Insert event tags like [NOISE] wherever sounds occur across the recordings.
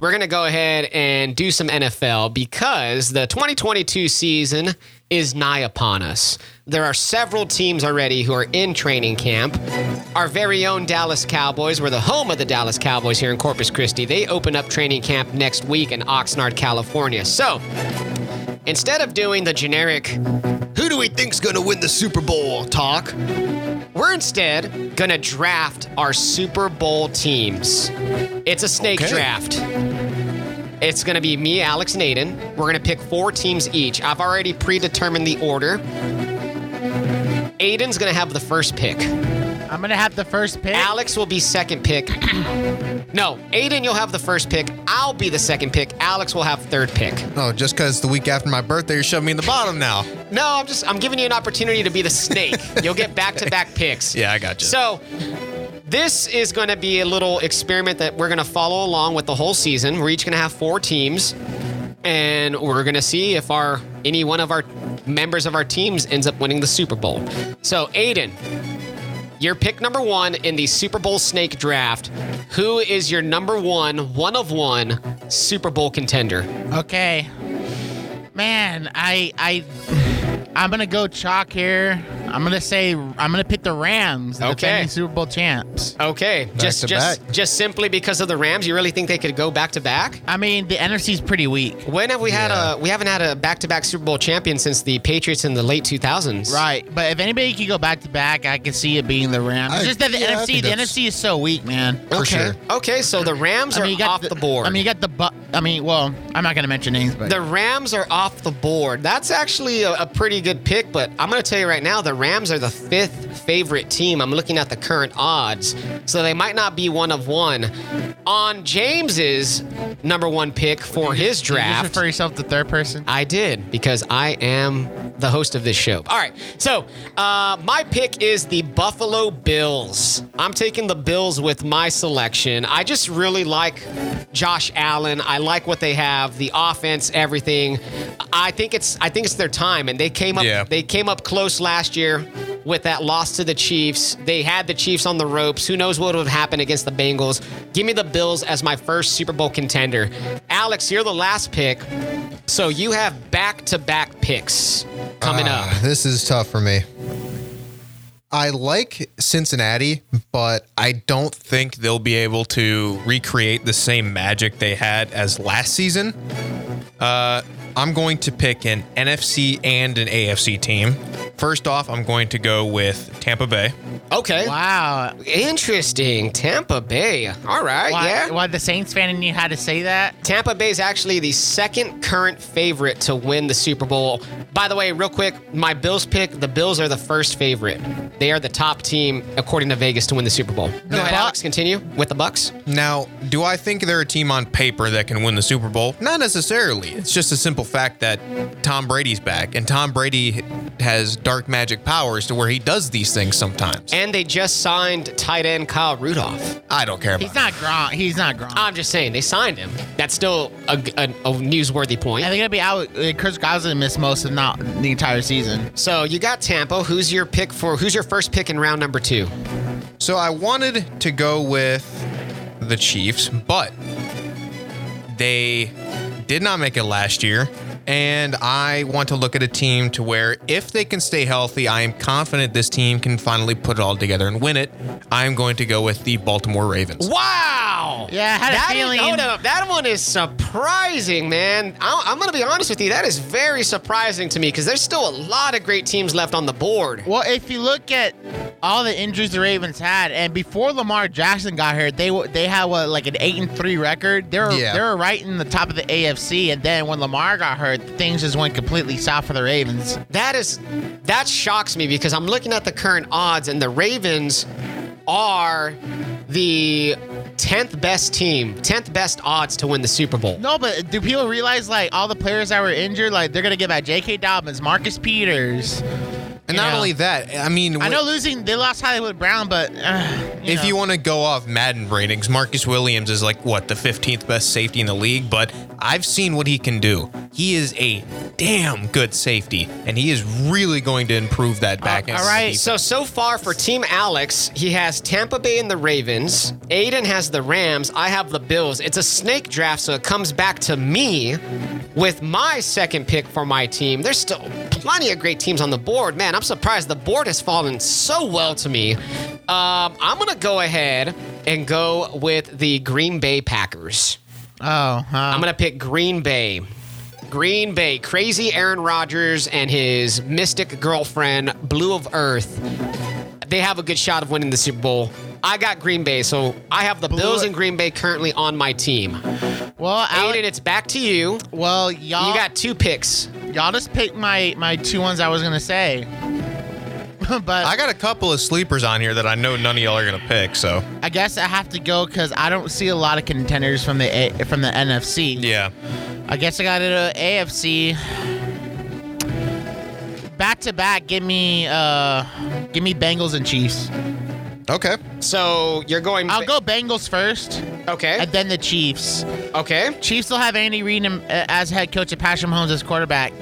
We're going to go ahead and do some NFL because the 2022 season is nigh upon us. There are several teams already who are in training camp. Our very own Dallas Cowboys, we're the home of the Dallas Cowboys here in Corpus Christi. They open up training camp next week in Oxnard, California. So, instead of doing the generic, who do we think's going to win the Super Bowl talk, we're instead going to draft our Super Bowl teams. It's a snake Okay. draft. It's going to be me, Alex, and Adin. We're going to pick four teams each. I've already predetermined the order. Adin's going to have the first pick. I'm gonna have the first pick. Alex will be second pick. [CLEARS THROAT] no, Aiden, you'll have the first pick. I'll be the second pick. Alex will have third pick. Oh, just because the week after my birthday, you're shoving me in the bottom now. No, I'm just I'm giving you an opportunity to be the snake. [LAUGHS] You'll get back-to-back picks. Yeah, I got you. So this is going to be a little experiment that we're going to follow along with the whole season. We're each going to have four teams, and we're going to see if our any one of our members of our teams ends up winning the Super Bowl. So, Adin, your pick number one in the Super Bowl snake draft. Who is your number one, one of one Super Bowl contender? Okay. Man, I I I'm gonna go chalk here. I'm gonna say I'm gonna pick the Rams, the Okay. defending Super Bowl champs. Okay, just to just back. just simply because of the Rams, you really think they could go back to back? I mean, the NFC's pretty weak. When have we had a we haven't had a back-to-back Super Bowl champion since the Patriots in the late 2000s. Right, but if anybody could go back to back, I can see it being the Rams. It's I- just that the yeah, I NFC, think the that's- NFC is so weak, man. For okay. sure. Okay, so the Rams I are mean, you got off the, board. I mean, you got the bu- I mean, well, I'm not gonna mention names, but the Rams are off the board. That's actually a, a pretty good pick, but I'm going to tell you right now, the Rams are the fifth favorite team. I'm looking at the current odds, so they might not be one of one. On James's number one pick for his you just draft, refer yourself to third person. I did because I am the host of this show. All right, so uh, my pick is the Buffalo Bills. I'm taking the Bills with my selection. I just really like Josh Allen. I like what they have, the offense, everything. I think it's I think it's their time, and they came up Yeah. they came up close last year with that loss to the Chiefs. They had the Chiefs on the ropes. Who knows what would happen against the Bengals? Give me the Bills as my first Super Bowl contender. Alex, you're the last pick. So you have back-to-back picks coming Ah, up. This is tough for me. I like Cincinnati, but I don't think they'll be able to recreate the same magic they had as last season. Uh, I'm going to pick an NFC and an AFC team. First off, I'm going to go with Tampa Bay. Okay. Wow. Interesting. Tampa Bay. All right. Why, yeah. why the Saints fan and you had to say that? Tampa Bay is actually the second current favorite to win the Super Bowl. By the way, real quick, my Bills pick, the Bills are the first favorite. They are the top team according to Vegas to win the Super Bowl. Go ahead, Alex, continue with the Bucs. Now, do I think they're a team on paper that can win the Super Bowl? Not necessarily. It's just a simple fact that Tom Brady's back, and Tom Brady has dark magic powers to where he does these things sometimes. And they just signed tight end Kyle Rudolph. I don't care about He's not Gronk. He's not Gronk. I'm just saying, they signed him. That's still a, a, a newsworthy point. And they're gonna be out. uh, Chris Godwin missed most, of not the entire season. So you got Tampa. Who's your pick for? Who's your first pick in round number two? So I wanted to go with the Chiefs, but they did not make it last year. And I want to look at a team to where if they can stay healthy, I am confident this team can finally put it all together and win it. I am going to go with the Baltimore Ravens. Wow. Yeah, I had a That is- feeling- hold up. That one is surprising, man. I, I'm going to be honest with you. That is very surprising to me because there's still a lot of great teams left on the board. Well, if you look at all the injuries the Ravens had, and before Lamar Jackson got hurt, they they had what like an eight and three record. They were Yeah. they were right in the top of the AFC, and then when Lamar got hurt, things just went completely south for the Ravens. That is that shocks me because I'm looking at the current odds and the Ravens are the 10th best team, 10th best odds to win the Super Bowl. No, but do people realize like all the players that were injured, like they're gonna get back J.K. Dobbins, Marcus Peters. And you not know. only that, I mean, I know losing they lost Hollywood Brown, but uh, you if know. you want to go off Madden ratings, Marcus Williams is like what the 15th best safety in the league, but I've seen what he can do. He is a damn good safety, and he is really going to improve that back end. all right, defense. So so far for Team Alex, he has Tampa Bay and the Ravens. Adin has the Rams. I have the Bills. It's a snake draft, so it comes back to me with my second pick for my team. There's still plenty of great teams on the board. Man, I'm surprised the board has fallen so well to me. Um, I'm gonna go ahead and go with the Green Bay Packers. oh, uh, I'm gonna pick Green Bay. Green Bay, crazy Aaron Rodgers and his mystic girlfriend, Blu of Earth. They have a good shot of winning the Super Bowl. I got Green Bay, so I have the Bills and Green Bay currently on my team. well, Alec, Adin, it's back to you. well, y'all, You got two picks. y'all just picked my my two ones I was gonna say. [LAUGHS] but I got a couple of sleepers on here that I know none of y'all are going to pick, so I guess I have to go because I don't see a lot of contenders from the A- from the NFC. yeah. I guess I got it AFC. Back to back, give me uh, give me Bengals and Chiefs. Okay. So you're going. I'll go Bengals first, Okay. and then the Chiefs. Okay. Chiefs will have Andy Reid um, uh, as head coach and Patrick Mahomes as quarterback.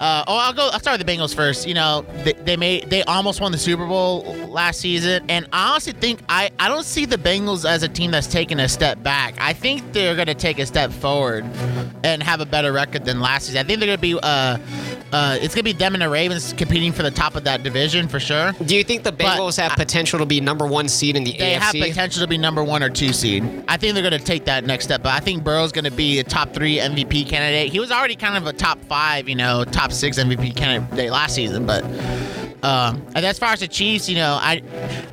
Uh, oh, I'll go. I'll start with the Bengals first. You know, they, they made they almost won the Super Bowl last season, and I honestly think I I don't see the Bengals as a team that's taking a step back. I think they're going to take a step forward and have a better record than last season. I think they're going to be uh uh it's going to be them and the Ravens competing for the top of that division for sure. Do you think the But Bengals have potential to be number one seed in the They have potential to be number one or two seed. I think they're going to take that next step. But I think Burrow's going to be a top three MVP candidate. He was already kind of a top five, you know, top six MVP candidate last season. But um, as far as the Chiefs, you know, I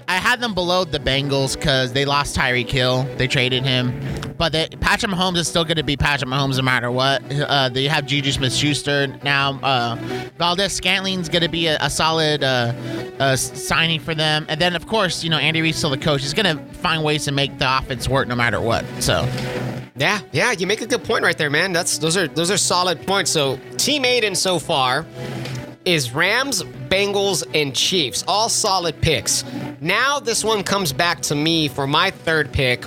I had them below the Bengals because they lost Tyreek Hill. They traded him. But they, Patrick Mahomes is still going to be Patrick Mahomes no matter what. Uh, they have Juju Smith-Schuster now. Uh, Valdes-Scantling's going to be a, a solid uh, uh, signing for them. And then, of course, you know Andy Reid's still the coach. He's going to find ways to make the offense work no matter what. So Yeah, yeah, you make a good point right there, man. That's those are those are solid points. So team eight Adin so far is Rams, Bengals, and Chiefs. All solid picks. Now this one comes back to me for my third pick.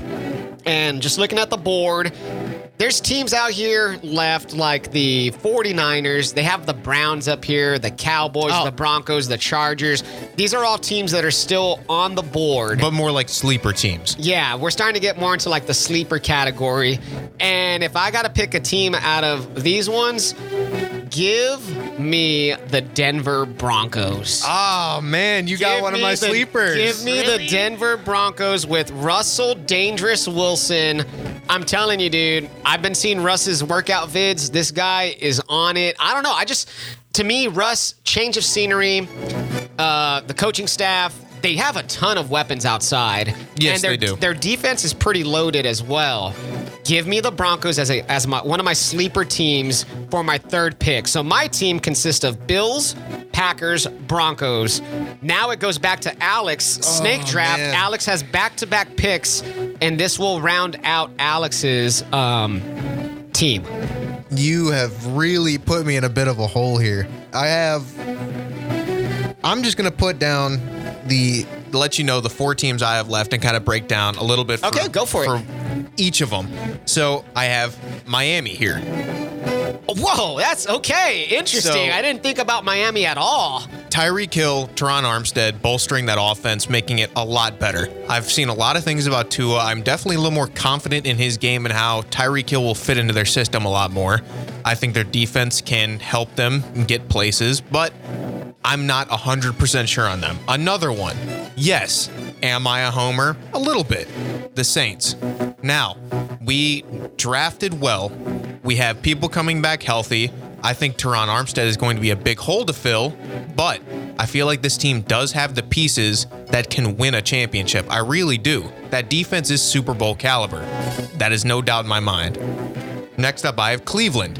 And just looking at the board, there's teams out here left like the 49ers. They have the Browns up here, the Cowboys, Oh. the Broncos, the Chargers. These are all teams that are still on the board. But more like sleeper teams. Yeah, we're starting to get more into like the sleeper category. And if I got to pick a team out of these ones, give me the Denver Broncos. Oh man, you got Give one of my the- sleepers. Give me Really? the Denver Broncos with Russell Dangerous Wilson. I'm telling you, dude, I've been seeing Russ's workout vids. This guy is on it. I don't know. I just, to me, Russ, change of scenery, uh, the coaching staff, they have a ton of weapons outside. Yes, and their, they do. Their defense is pretty loaded as well. Give me the Broncos as a as my one of my sleeper teams for my third pick. So my team consists of Bills, Packers, Broncos. Now it goes back to Alex snake draft. man. Alex has back to back picks, and this will round out Alex's um, team. You have really put me in a bit of a hole here. I have. I'm just gonna put down the let you know the four teams I have left and kind of break down a little bit. For, Okay, go for it. each of them. So I have Miami here. Whoa, that's okay. Interesting. So- I didn't think about Miami at all. Tyreek Hill, Terron Armstead bolstering that offense, making it a lot better. I've seen a lot of things about Tua. I'm definitely a little more confident in his game and how Tyreek Hill will fit into their system a lot more. I think their defense can help them get places, but I'm not 100% sure on them. Another one. Yes, am I a homer? A little bit. The Saints. Now, we drafted well. We have people coming back healthy. I think Terron Armstead is going to be a big hole to fill, but I feel like this team does have the pieces that can win a championship. I really do. That defense is Super Bowl caliber. That is no doubt in my mind. Next up, I have Cleveland.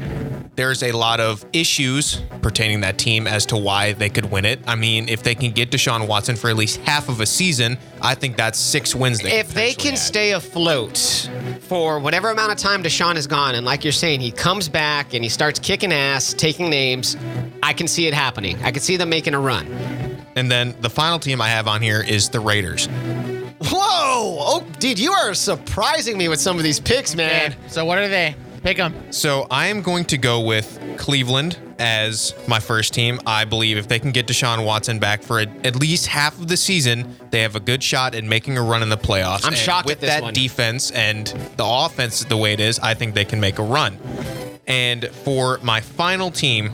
There's a lot of issues pertaining that team as to why they could win it. I mean, if they can get Deshaun Watson for at least half of a season, I think that's six wins. They If they can add. stay afloat for whatever amount of time Deshaun is gone, and like you're saying, he comes back and he starts kicking ass, taking names, I can see it happening. I can see them making a run. and then the final team I have on here is the Raiders. Whoa! Oh, dude, you are surprising me with some of these picks, man. So what are they? Pick them. So I am going to go with Cleveland as my first team. I believe if they can get Deshaun Watson back for at at least half of the season, they have a good shot at making a run in the playoffs. I'm And shocked with at this that one. defense and the offense the way it is. I think they can make a run. And for my final team,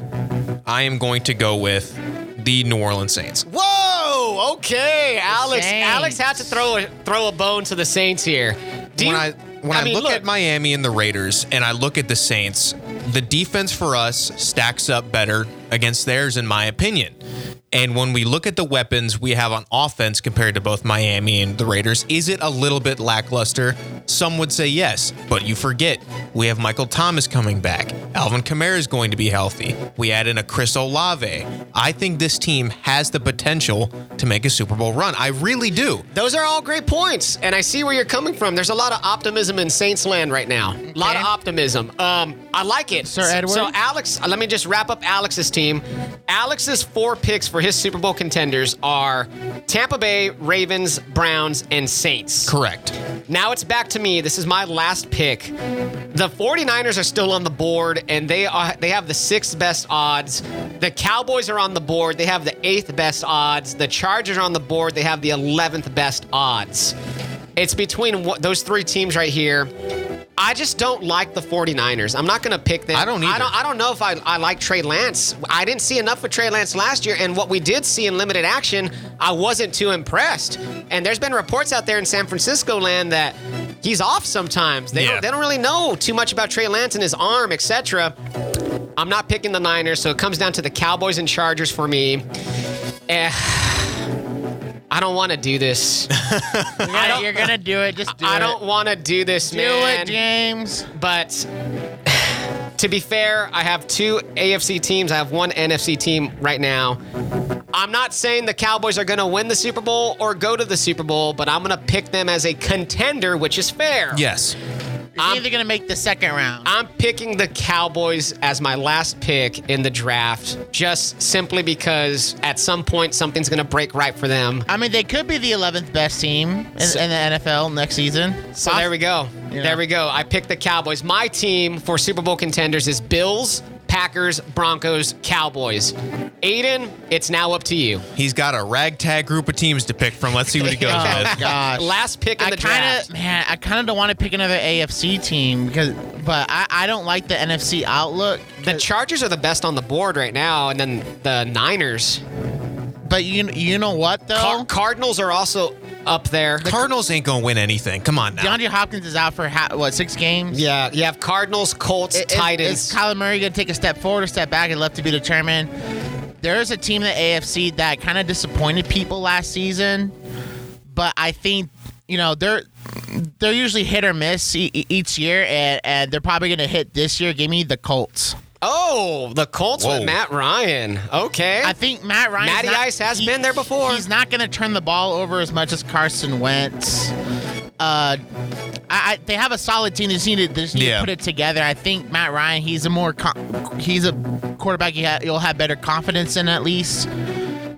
I am going to go with the New Orleans Saints. Whoa! Okay, Alex. Saints. Alex had to throw a throw a bone to the Saints here. Do when you- I when I, mean, look, at Miami and the Raiders and I look at the Saints, the defense for us stacks up better against theirs in my opinion. And when we look at the weapons we have on offense compared to both Miami and the Raiders, is it a little bit lackluster? Some would say yes, but you forget we have Michael Thomas coming back. Alvin Kamara is going to be healthy. We add in a Chris Olave. I think this team has the potential to make a Super Bowl run. I really do. Those are all great points, and I see where you're coming from. There's a lot of optimism in Saints land right now. A lot of optimism. Um, I like it. Sir Edward? So Alex, uh, let me just wrap up Alex's team. Alex's four picks for his Super Bowl contenders are Tampa Bay, Ravens, Browns, and Saints. Correct. Now it's back to me. This is my last pick. The 49ers are still on the board and they are they have the sixth best odds. The Cowboys are on the board. They have the eighth best odds. The Chargers are on the board. They have the 11th best odds. It's between those three teams right here. I just don't like the 49ers. I'm not going to pick them. I don't I don't, I don't know if I, I like Trey Lance. I didn't see enough of Trey Lance last year, and what we did see in limited action, I wasn't too impressed. And there's been reports out there in San Francisco land that he's off sometimes. They, Yeah. don't, they don't really know too much about Trey Lance and his arm, etc. I'm not picking the Niners, so it comes down to the Cowboys and Chargers for me. Eh, I don't want to do this. [LAUGHS] I don't- you're gonna do it. Just do it. I it. don't want to do this, do man. it, James. But [SIGHS] to be fair, I have two AFC teams. I have one NFC team right now. I'm not saying the Cowboys are going to win the Super Bowl or go to the Super Bowl, but I'm going to pick them as a contender, which is fair. Yes. I'm- either gonna make the second round. I'm picking the Cowboys as my last pick in the draft, just simply because at some point something's going to break right for them. I mean, they could be the 11th best team in, So- in the NFL next season. So there we go. Yeah. There we go. I picked the Cowboys. My team for Super Bowl contenders is Bills, Packers, Broncos, Cowboys. Adin, it's now up to you. He's got a ragtag group of teams to pick from. Let's see what he goes [LAUGHS] Oh with. gosh. Last pick in I the kind draft. of, man, I kind of don't want to pick another AFC team because, but I, I don't like the NFC outlook. The Chargers are the best on the board right now, and then the Niners. But you, you know what though? Car- Cardinals are also up there. Cardinals ain't gonna win anything. Come on now. DeAndre Hopkins is out for ha- what six games? Yeah, you have Cardinals, Colts, I- is- Titans. Is Kyler Murray going to take a step forward or step back and left to be determined? There is a team in the AFC that kind of disappointed people last season, but I think you know they're they're usually hit or miss e- e- each year, and, and they're probably going to hit this year. Give me the Colts. Oh, the Colts Whoa. with Matt Ryan. Okay. I think Matt Ryan. Matty Ice has been there before. He's not going to turn the ball over as much as Carson Wentz. Uh, I, I, they have a solid team. They just need to, they just need Yeah. to put it together. I think Matt Ryan. He's a more con- he's a quarterback. You ha- you'll have better confidence in at least.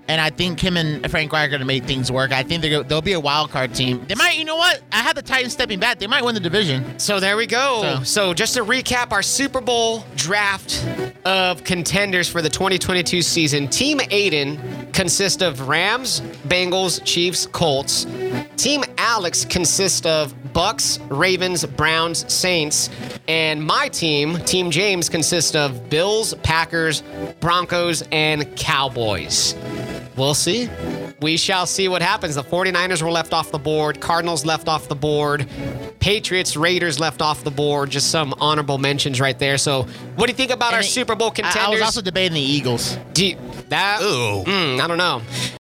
And I think him and Frank Reich are going to make things work. I think they're, they'll be a wild card team. They might, you know what? I have the Titans stepping back. They might win the division. So there we go. So- So, just to recap our Super Bowl draft of contenders for the 2022 season, Team Adin consists of Rams, Bengals, Chiefs, Colts. Team Alex consists of Bucs, Ravens, Browns, Saints, and my team, Team James, consists of Bills, Packers, Broncos, and Cowboys. We'll see. We shall see what happens. The 49ers were left off the board, Cardinals left off the board, Patriots, Raiders left off the board. Just some honorable mentions right there. So, what do you think about our it- Super Bowl I- contenders? I, was also debating the Eagles. Do you- that? Ooh. Mm, I don't know.